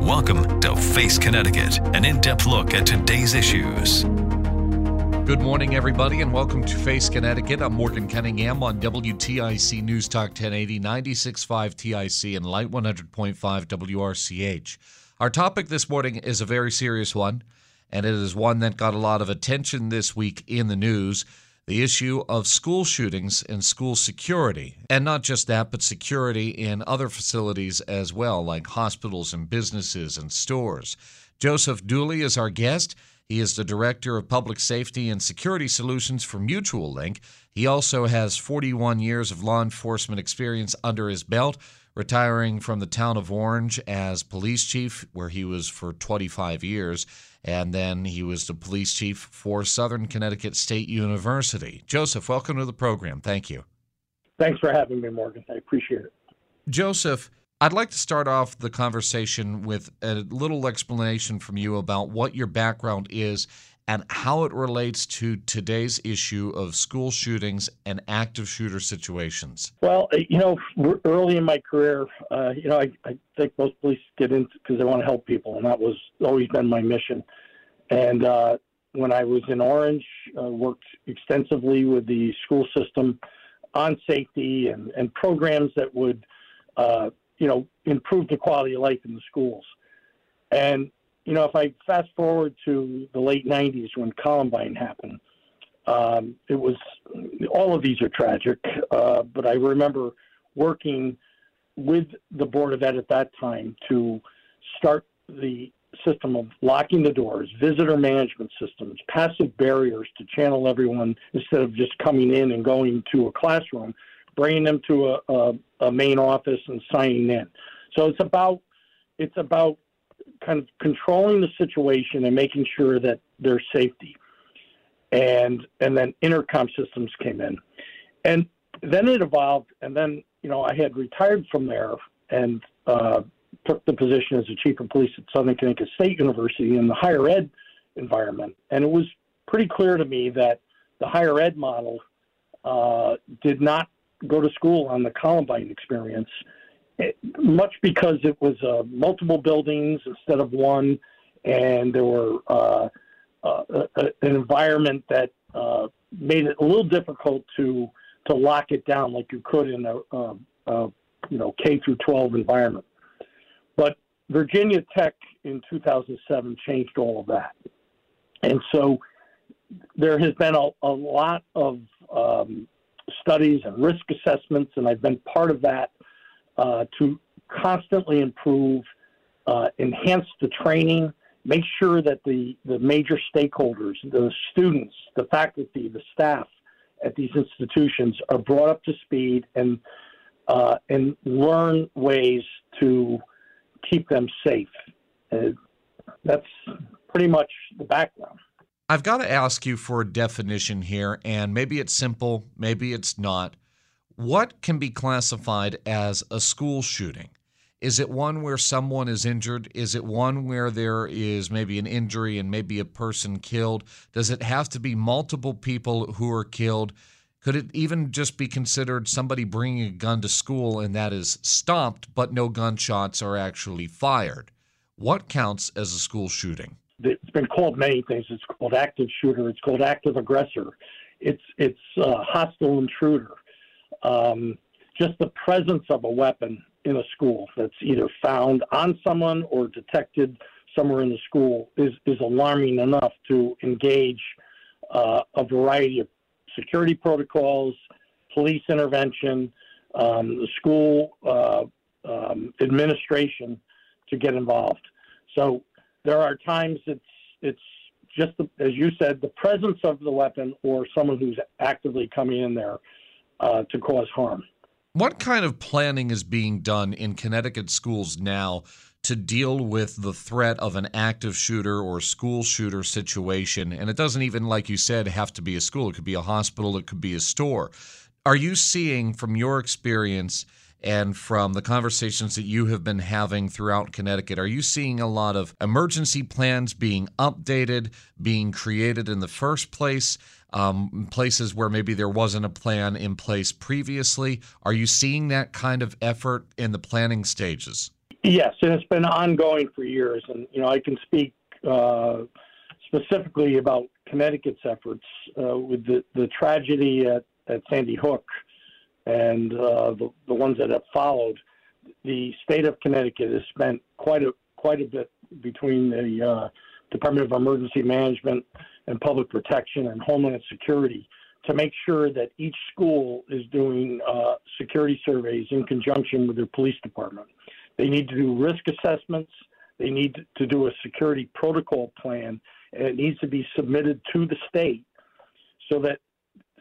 Welcome to Face Connecticut, an in depth look at today's issues. Good morning, everybody, and welcome to Face Connecticut. I'm Morgan Cunningham on WTIC News Talk 1080, 96.5 TIC, and Light 100.5 WRCH. Our topic this morning is a very serious one, and it is one that got a lot of attention this week in the news the issue of school shootings and school security. And not just that, but security in other facilities as well, like hospitals and businesses and stores. Joseph Dooley is our guest. He is the Director of Public Safety and Security Solutions for Mutualink. He also has 41 years of law enforcement experience under his belt, retiring from the town of Orange as police chief, where he was for 25 years and then he was the police chief for Southern Connecticut State University. Joseph, welcome to the program. Thank you. Thanks for having me, Morgan. I appreciate it. Joseph, I'd like to start off the conversation with a little explanation from you about what your background is and how it relates to today's issue of school shootings and active shooter situations. Well, uh, you know, early in my career, uh, you know, I, I think most police get into because they want to help people, and that was always been my mission. And uh, when I was in Orange, uh, worked extensively with the school system on safety and, and programs that would, uh, you know, improve the quality of life in the schools. And you know, if I fast forward to the late 90s when Columbine happened, um, it was all of these are tragic, uh, but I remember working with the Board of Ed at that time to start the system of locking the doors, visitor management systems, passive barriers to channel everyone instead of just coming in and going to a classroom, bringing them to a, a, a main office and signing in. So it's about it's about kind of controlling the situation and making sure that there's safety. And and then intercom systems came in, and then it evolved. And then you know I had retired from there and uh, took the position as the chief of police at Southern Connecticut State University in the higher ed environment. And it was pretty clear to me that the higher ed model uh, did not go to school on the Columbine experience much because it was uh, multiple buildings instead of one, and there were uh, uh, an environment that uh, made it a little difficult to to lock it down like you could in a, a, a you know K through 12 environment. But Virginia Tech in 2007 changed all of that, and so there has been a, a lot of um, studies and risk assessments, and I've been part of that uh, to constantly improve, uh, enhance the training, make sure that the, the major stakeholders, the students, the faculty, the staff at these institutions are brought up to speed and uh, and learn ways to keep them safe. Uh, that's pretty much the background. I've got to ask you for a definition here, and maybe it's simple, maybe it's not. What can be classified as a school shooting? Is it one where someone is injured? Is it one where there is maybe an injury and maybe a person killed? Does it have to be multiple people who are killed? Could it even just be considered somebody bringing a gun to school and that is stopped, but no gunshots are actually fired? What counts as a school shooting? It's been called many things. It's called active shooter. It's called active aggressor. It's it's hostile intruder um, just the presence of a weapon in a school that's either found on someone or detected somewhere in the school is, is alarming enough to engage uh, a variety of security protocols, police intervention, um, the school uh, um, administration to get involved. So there are times it's it's just the, as you said, the presence of the weapon or someone who's actively coming in there uh, to cause harm. What kind of planning is being done in Connecticut schools now to deal with the threat of an active shooter or school shooter situation? And it doesn't even, like you said, have to be a school, it could be a hospital, it could be a store. Are you seeing, from your experience, and from the conversations that you have been having throughout Connecticut, are you seeing a lot of emergency plans being updated, being created in the first place? Um, places where maybe there wasn't a plan in place previously. Are you seeing that kind of effort in the planning stages? Yes, and it's been ongoing for years. And you know, I can speak uh, specifically about Connecticut's efforts uh, with the, the tragedy at, at Sandy Hook and uh, the, the ones that have followed, the state of Connecticut has spent quite a quite a bit between the uh, Department of Emergency Management and Public Protection and Homeland Security to make sure that each school is doing uh, security surveys in conjunction with their police department. They need to do risk assessments. They need to do a security protocol plan, and it needs to be submitted to the state so that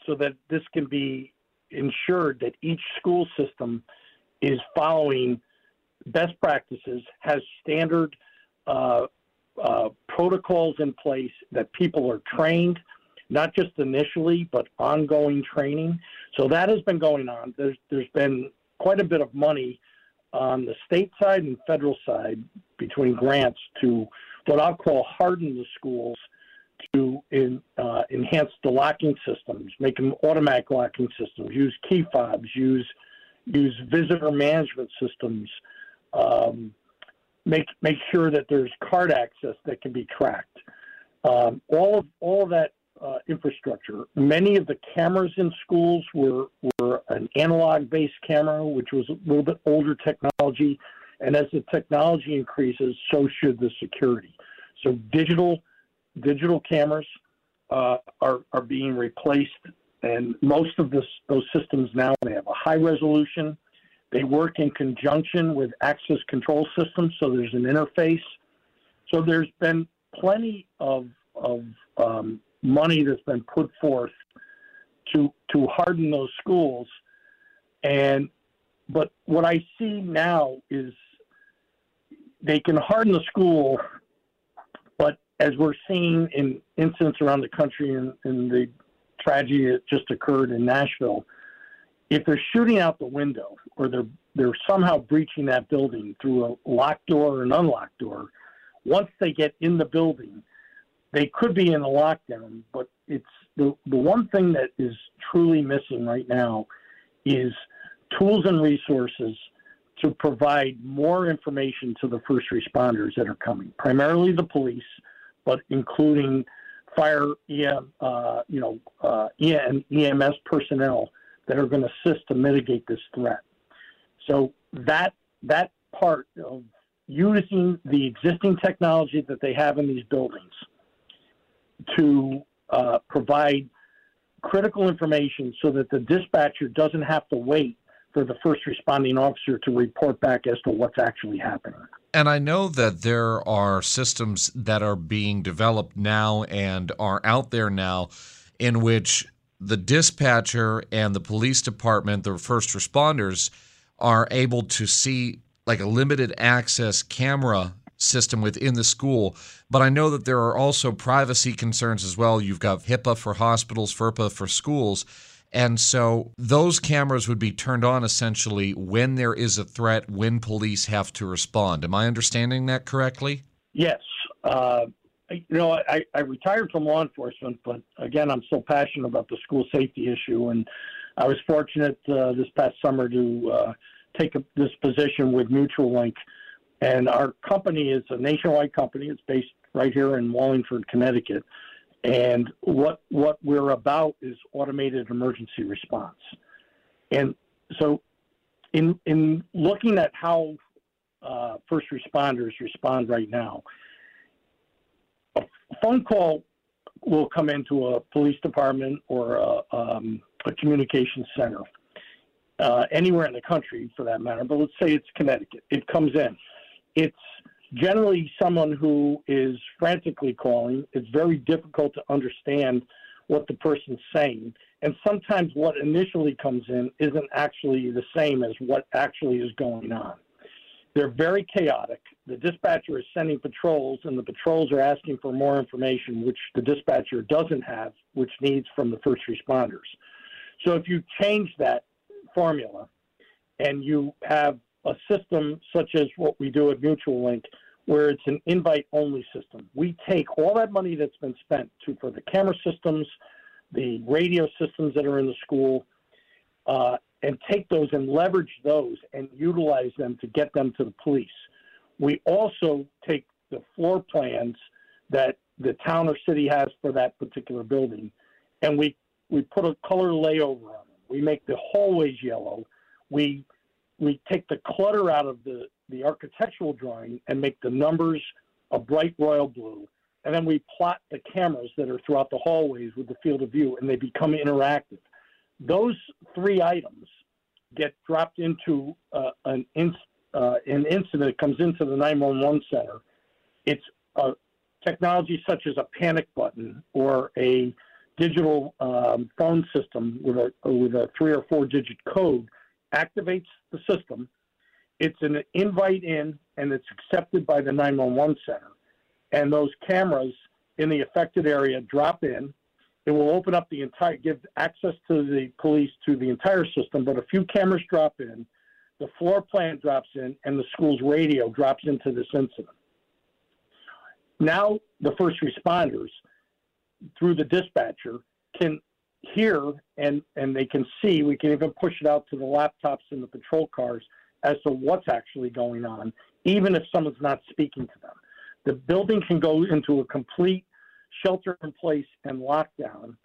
so that this can be ensured that each school system is following best practices, has standard uh, uh, protocols in place, that people are trained, not just initially, but ongoing training. So that has been going on. There's, there's been quite a bit of money on the state side and federal side between grants to what I'll call harden the schools to in, uh, enhance the locking systems, make them automatic locking systems, use key fobs, use use visitor management systems, um, make make sure that there's card access that can be tracked. Um, all of all of that uh, infrastructure. Many of the cameras in schools were were an analog based camera, which was a little bit older technology. And as the technology increases, so should the security. So digital digital cameras uh, are, are being replaced, and most of this, those systems now they have a high resolution. They work in conjunction with access control systems, so there's an interface. So there's been plenty of, of um, money that's been put forth to to harden those schools, and but what I see now is they can harden the school but as we're seeing in incidents around the country and, and the tragedy that just occurred in Nashville, if they're shooting out the window or they're they're somehow breaching that building through a locked door or an unlocked door, once they get in the building, they could be in a lockdown. But it's the the one thing that is truly missing right now is tools and resources to provide more information to the first responders that are coming, primarily the police, but including fire, EM, uh, you know, uh, EMS personnel that are going to assist to mitigate this threat. So that that part of using the existing technology that they have in these buildings to uh, provide critical information so that the dispatcher doesn't have to wait for the first responding officer to report back as to what's actually happening. And I know that there are systems that are being developed now and are out there now in which the dispatcher and the police department, the first responders, are able to see like a limited access camera system within the school. But I know that there are also privacy concerns as well. You've got HIPAA for hospitals, FERPA for schools. And so those cameras would be turned on essentially when there is a threat, when police have to respond. Am I understanding that correctly? Yes. Uh, you know, I, I retired from law enforcement, but again, I'm still passionate about the school safety issue. And I was fortunate uh, this past summer to uh, take a, this position with Mutualink. And our company is a nationwide company. It's based right here in Wallingford, Connecticut. And what what we're about is automated emergency response. And so in in looking at how uh, first responders respond right now, a phone call will come into a police department or a, um, a center, uh, anywhere in the country for that matter. But let's say it's Connecticut. It comes in. It's generally someone who is frantically calling. It's very difficult to understand what the person's saying. And sometimes what initially comes in isn't actually the same as what actually is going on. They're very chaotic. The dispatcher is sending patrols, and the patrols are asking for more information, which the dispatcher doesn't have, which needs from the first responders. So if you change that formula and you have a system such as what we do at Mutualink, where it's an invite only system. We take all that money that's been spent to for the camera systems, the radio systems that are in the school, uh, and take those and leverage those and utilize them to get them to the police. We also take the floor plans that the town or city has for that particular building, and we we put a color layover on them. We make the hallways yellow. We we take the clutter out of the, the architectural drawing and make the numbers a bright royal blue. And then we plot the cameras that are throughout the hallways with the field of view and they become interactive. Those three items get dropped into uh, an, in, uh, an incident that comes into the 911 center. It's a technology such as a panic button or a digital um, phone system with a, with a three or four digit code activates the system. It's an invite in and it's accepted by the 911 center. And those cameras in the affected area drop in. It will open up the entire, give access to the police to the entire system, but a few cameras drop in, the floor plan drops in, and the school's radio drops into this incident. Now, the first responders, through the dispatcher, can hear and and they can see. We can even push it out to the laptops in the patrol cars as to what's actually going on, even if someone's not speaking to them. The building can go into a complete shelter in place and lockdown,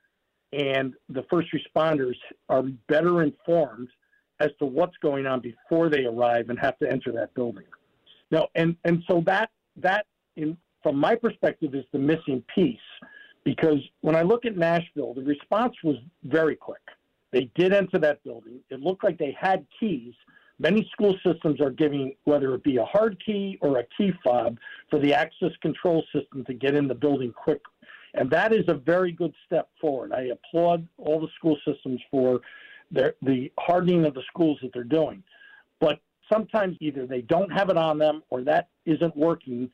and the first responders are better informed as to what's going on before they arrive and have to enter that building. Now, and and so that that in from my perspective is the missing piece because when I look at Nashville, the response was very quick. They did enter that building. It looked like they had keys. Many school systems are giving, whether it be a hard key or a key fob, for the access control system to get in the building quick. And that is a very good step forward. I applaud all the school systems for their, the hardening of the schools that they're doing. But sometimes either they don't have it on them or that isn't working,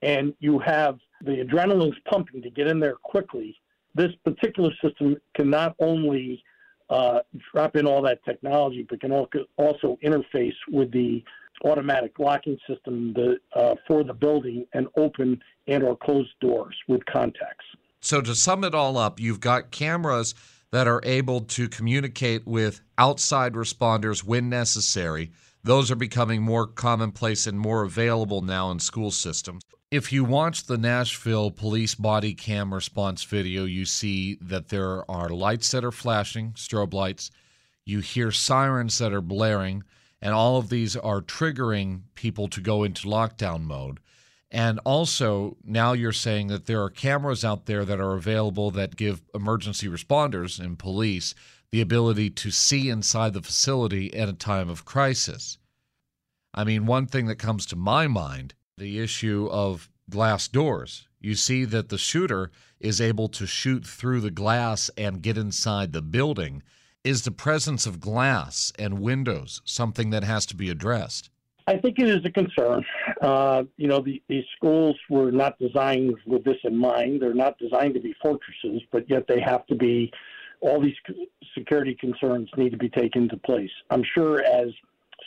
and you have the adrenaline's pumping to get in there quickly. This particular system can not only uh, drop in all that technology, but can also interface with the automatic locking system the, uh, for the building and open and or close doors with contacts. So to sum it all up, you've got cameras that are able to communicate with outside responders when necessary. Those are becoming more commonplace and more available now in school systems if you watch the Nashville police body cam response video, you see that there are lights that are flashing, strobe lights. You hear sirens that are blaring, and all of these are triggering people to go into lockdown mode. And also, now you're saying that there are cameras out there that are available that give emergency responders and police the ability to see inside the facility at a time of crisis. I mean, one thing that comes to my mind the issue of glass doors. You see that the shooter is able to shoot through the glass and get inside the building. Is the presence of glass and windows something that has to be addressed? I think it is a concern. Uh, you know, the, these schools were not designed with this in mind. They're not designed to be fortresses, but yet they have to be, all these security concerns need to be taken into place. I'm sure as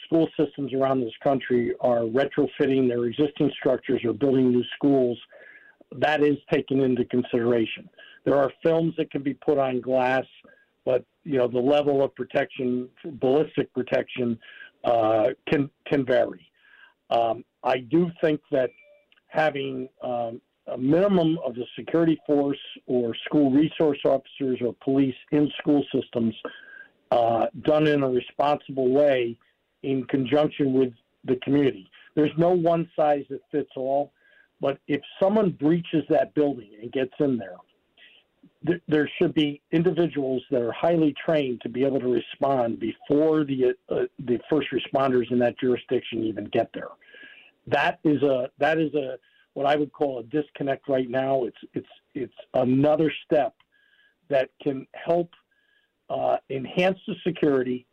school systems around this country are retrofitting their existing structures or building new schools, that is taken into consideration. There are films that can be put on glass, but you know the level of protection, ballistic protection, uh, can can vary. Um, I do think that having um, a minimum of the security force or school resource officers or police in school systems uh, done in a responsible way in conjunction with the community. There's no one size that fits all, but if someone breaches that building and gets in there, th- there should be individuals that are highly trained to be able to respond before the uh, the first responders in that jurisdiction even get there. That is a that is a what I would call a disconnect right now. It's it's it's another step that can help uh, enhance the security.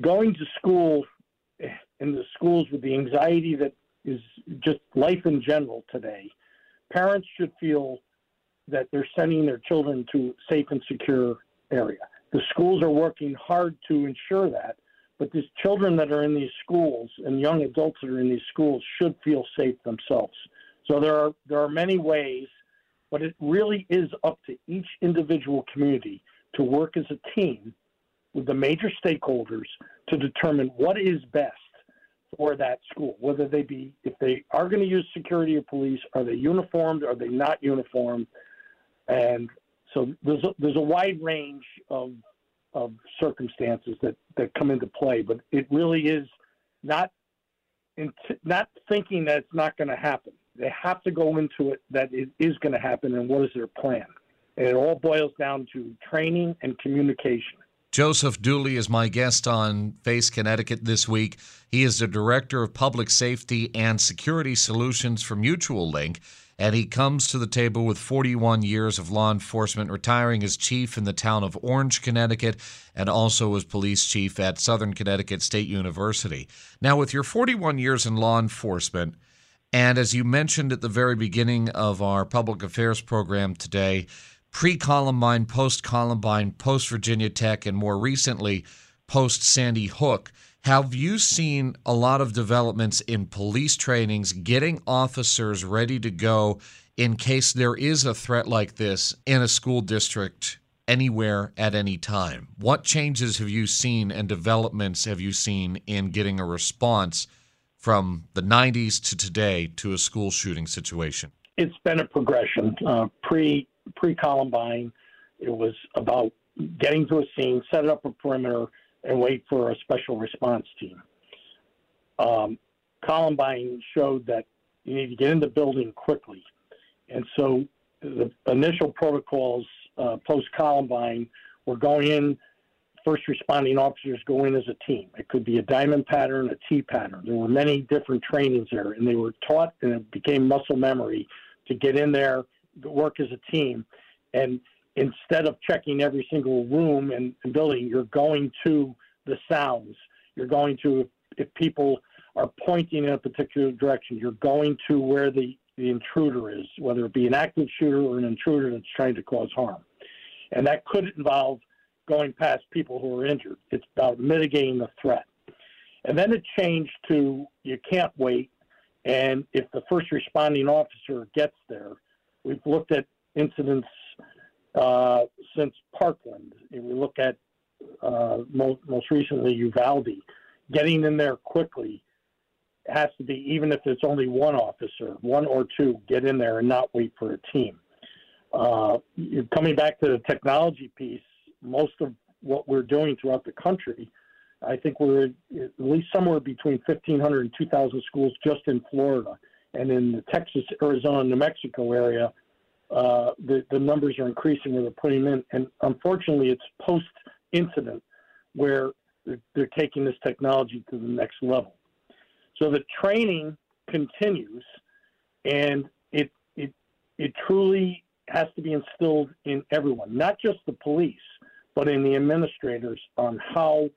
Going to school in the schools with the anxiety that is just life in general today, parents should feel that they're sending their children to safe and secure area. The schools are working hard to ensure that, but these children that are in these schools and young adults that are in these schools should feel safe themselves. So there are there are many ways, but it really is up to each individual community to work as a team with the major stakeholders to determine what is best for that school, whether they be, if they are going to use security or police, are they uniformed, are they not uniformed? And so there's a, there's a wide range of, of circumstances that, that come into play, but it really is not, not thinking that it's not going to happen. They have to go into it that it is going to happen and what is their plan. And it all boils down to training and communication. Joseph Dooley is my guest on Face Connecticut this week. He is the Director of Public Safety and Security Solutions for Mutualink, and he comes to the table with 41 years of law enforcement, retiring as chief in the town of Orange, Connecticut, and also as police chief at Southern Connecticut State University. Now, with your 41 years in law enforcement, and as you mentioned at the very beginning of our public affairs program today, pre Columbine, post Columbine, post Virginia Tech, and more recently, post Sandy Hook. Have you seen a lot of developments in police trainings getting officers ready to go in case there is a threat like this in a school district anywhere at any time? What changes have you seen and developments have you seen in getting a response from the 90s to today to a school shooting situation? It's been a progression. Uh, pre pre Columbine, it was about getting to a scene, set up a perimeter, and wait for a special response team. Um, Columbine showed that you need to get in the building quickly. And so the initial protocols uh, post Columbine were going in, first responding officers go in as a team. It could be a diamond pattern, a T pattern. There were many different trainings there, and they were taught, and it became muscle memory to get in there, work as a team. And instead of checking every single room and, and building, you're going to the sounds. You're going to, if, people are pointing in a particular direction, you're going to where the, the intruder is, whether it be an active shooter or an intruder that's trying to cause harm. And that could involve going past people who are injured. It's about mitigating the threat. And then it changed to you can't wait. And if the first responding officer gets there, we've looked at incidents uh, since Parkland. And we look at uh, most, most recently Uvalde. Getting in there quickly has to be, even if it's only one officer, one or two, get in there and not wait for a team. Uh, coming back to the technology piece, most of what we're doing throughout the country, I think we're at least somewhere between 1,500 and 2,000 schools just in Florida. And in the Texas, Arizona, New Mexico area, uh, the, the numbers are increasing where they're putting in. And unfortunately, it's post incident where they're, they're taking this technology to the next level. So the training continues, and it, it, it truly has to be instilled in everyone, not just the police, but in the administrators on how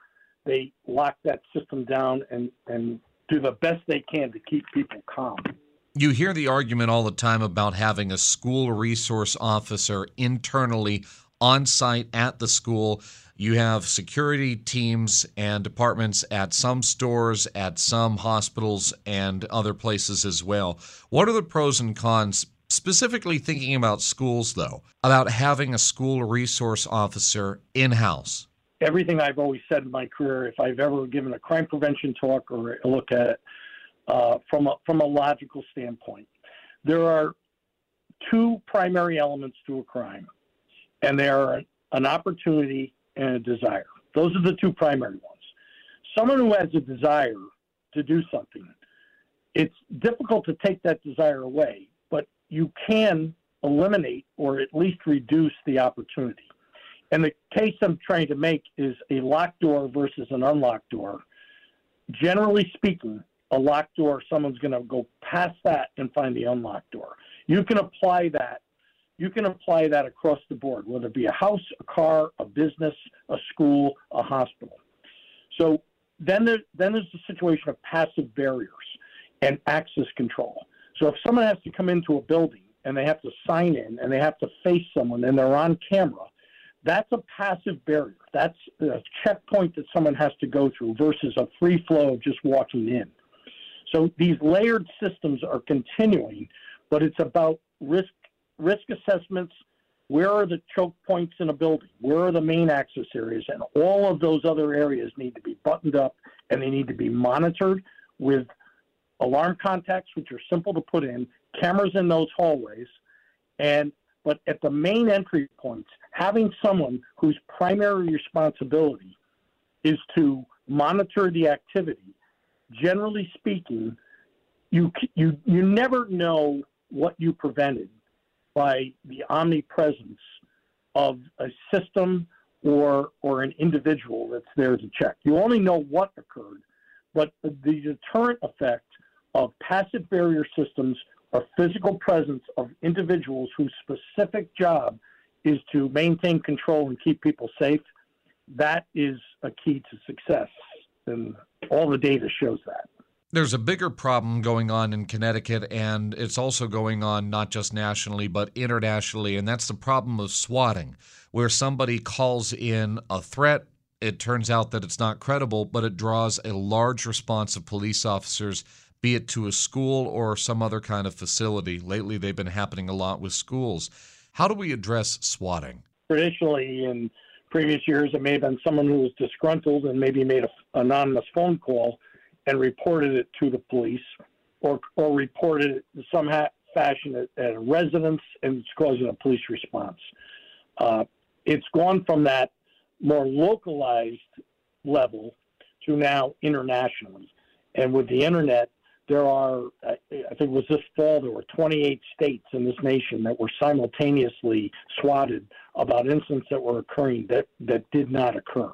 they lock that system down and, and do the best they can to keep people calm. You hear the argument all the time about having a school resource officer internally on site at the school. You have security teams and departments at some stores, at some hospitals, and other places as well. What are the pros and cons specifically thinking about schools, though, about having a school resource officer in house? Everything I've always said in my career, if I've ever given a crime prevention talk or a look at uh, from, a, from a logical standpoint, there are two primary elements to a crime, and they are an opportunity and a desire. Those are the two primary ones. someone who has a desire to do something, it's difficult to take that desire away, but you can eliminate or at least reduce the opportunity. And the case I'm trying to make is a locked door versus an unlocked door. Generally speaking, a locked door, someone's going to go past that and find the unlocked door. You can apply that. You can apply that across the board, whether it be a house, a car, a business, a school, a hospital. So then, there, then there's the situation of passive barriers and access control. So if someone has to come into a building and they have to sign in and they have to face someone and they're on camera, that's a passive barrier. That's a checkpoint that someone has to go through versus a free flow of just walking in. So these layered systems are continuing, but it's about risk risk assessments. Where are the choke points in a building? Where are the main access areas? And all of those other areas need to be buttoned up and they need to be monitored with alarm contacts, which are simple to put in, cameras in those hallways, and but at the main entry points, having someone whose primary responsibility is to monitor the activity. Generally speaking, you you you never know what you prevented by the omnipresence of a system or or an individual that's there to check. You only know what occurred, but the deterrent effect of passive barrier systems or physical presence of individuals whose specific job is to maintain control and keep people safe, that is a key to success. And all the data shows that. There's a bigger problem going on in Connecticut, and it's also going on not just nationally, but internationally, and that's the problem of swatting, where somebody calls in a threat. It turns out that it's not credible, but it draws a large response of police officers be it to a school or some other kind of facility. Lately, they've been happening a lot with schools. How do we address swatting? Traditionally, in previous years, it may have been someone who was disgruntled and maybe made an anonymous phone call and reported it to the police or, or reported it in some ha- fashion at, at, a residence and it's causing a police response. Uh, it's gone from that more localized level to now internationally. And with the internet, there are, I think it was this fall, there were 28 states in this nation that were simultaneously swatted about incidents that were occurring that, that did not occur.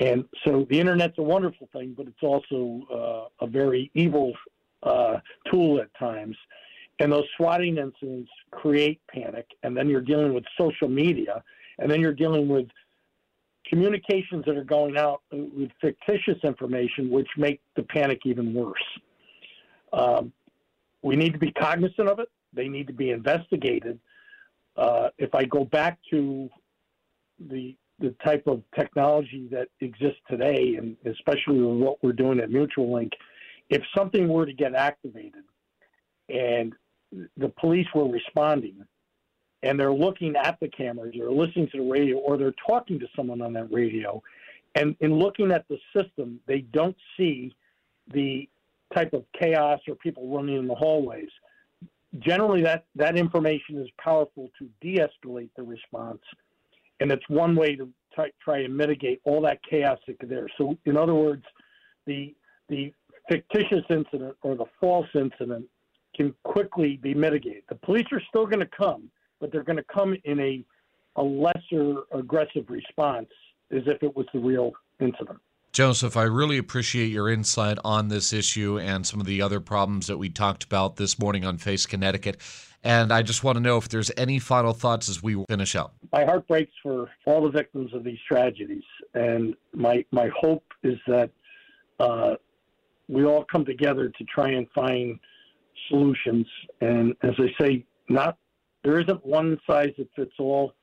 And so the internet's a wonderful thing, but it's also uh, a very evil uh, tool at times. And those swatting incidents create panic. And then you're dealing with social media. And then you're dealing with communications that are going out with fictitious information, which make the panic even worse. Um, we need to be cognizant of it. They need to be investigated. Uh, if I go back to the the type of technology that exists today, and especially with what we're doing at Mutualink, if something were to get activated and the police were responding and they're looking at the cameras or listening to the radio or they're talking to someone on that radio and in looking at the system they don't see the type of chaos or people running in the hallways. Generally, that, that information is powerful to de escalate the response, and it's one way to try, try and mitigate all that chaos that could there. So, in other words, the, the fictitious incident or the false incident can quickly be mitigated. The police are still going to come, but they're going to come in a, a lesser aggressive response as if it was the real incident. Joseph, I really appreciate your insight on this issue and some of the other problems that we talked about this morning on Face Connecticut. And I just want to know if there's any final thoughts as we finish up. My heart breaks for all the victims of these tragedies. And my, my hope is that uh, we all come together to try and find solutions. And as I say, not there isn't one size that fits all,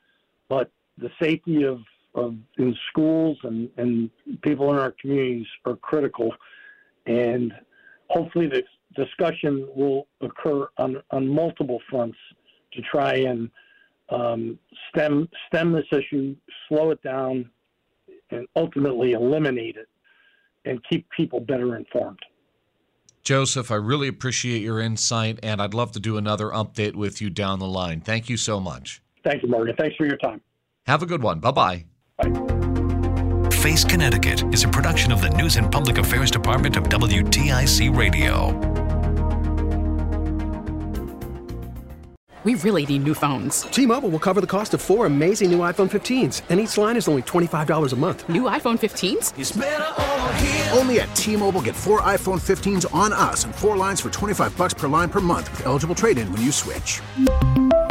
but the safety of of in schools and, and people in our communities are critical. And hopefully the discussion will occur on, on multiple fronts to try and um, stem stem this issue, slow it down, and ultimately eliminate it and keep people better informed. Joseph, I really appreciate your insight, and I'd love to do another update with you down the line. Thank you so much. Thank you, Morgan. Thanks for your time. Have a good one. Bye bye. Bye. Face Connecticut is a production of the News and Public Affairs Department of WTIC Radio. We really need new phones. T-Mobile will cover the cost of four amazing new iPhone 15s, and each line is only $25 a month. New iPhone 15s? Only at T-Mobile get four iPhone 15s on us and four lines for 25 bucks per line per month with eligible trade-in when you switch.